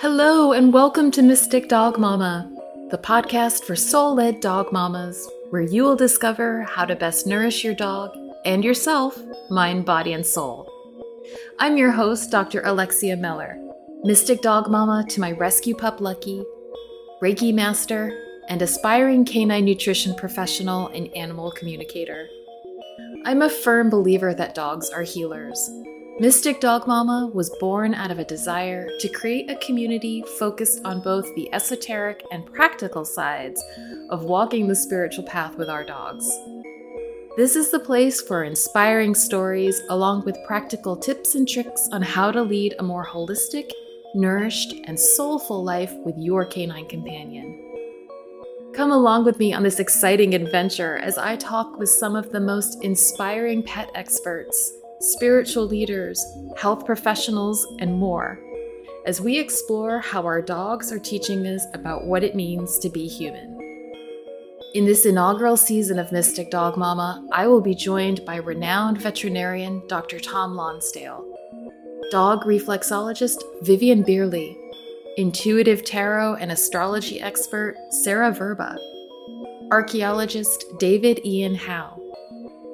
Hello, and welcome to Mystic Dog Mama, the podcast for soul led dog mamas, where you will discover how to best nourish your dog and yourself, mind, body, and soul. I'm your host, Dr. Alexia Mellor, Mystic Dog Mama to my rescue pup Lucky, Reiki Master, and aspiring canine nutrition professional and animal communicator. I'm a firm believer that dogs are healers. Mystic Dog Mama was born out of a desire to create a community focused on both the esoteric and practical sides of walking the spiritual path with our dogs. This is the place for inspiring stories along with practical tips and tricks on how to lead a more holistic, nourished, and soulful life with your canine companion. Come along with me on this exciting adventure as I talk with some of the most inspiring pet experts, spiritual leaders, health professionals, and more as we explore how our dogs are teaching us about what it means to be human. In this inaugural season of Mystic Dog Mama, I will be joined by renowned veterinarian Dr. Tom Lonsdale, dog reflexologist Vivian Beerley, intuitive tarot and astrology expert Sarah Verba, archaeologist David Ian Howe,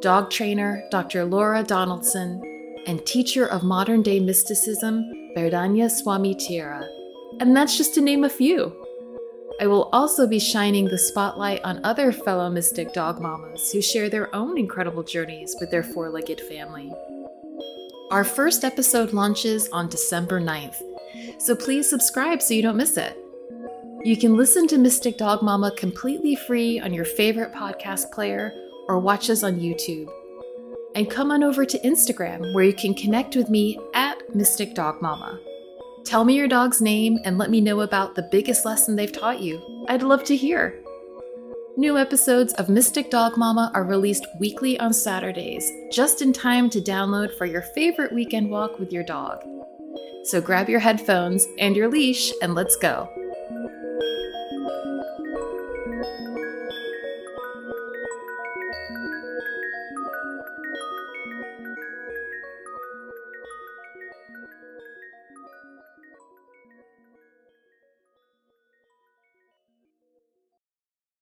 dog trainer Dr. Laura Donaldson, and teacher of modern day mysticism Verdanya Swami Tira. And that's just to name a few. I will also be shining the spotlight on other fellow mystic dog mamas who share their own incredible journeys with their four legged family. Our first episode launches on December 9th, so please subscribe so you don't miss it. You can listen to Mystic Dog Mama completely free on your favorite podcast player or watch us on YouTube. And come on over to Instagram where you can connect with me at Mystic Dog Mama. Tell me your dog's name and let me know about the biggest lesson they've taught you. I'd love to hear. New episodes of Mystic Dog Mama are released weekly on Saturdays, just in time to download for your favorite weekend walk with your dog. So grab your headphones and your leash and let's go.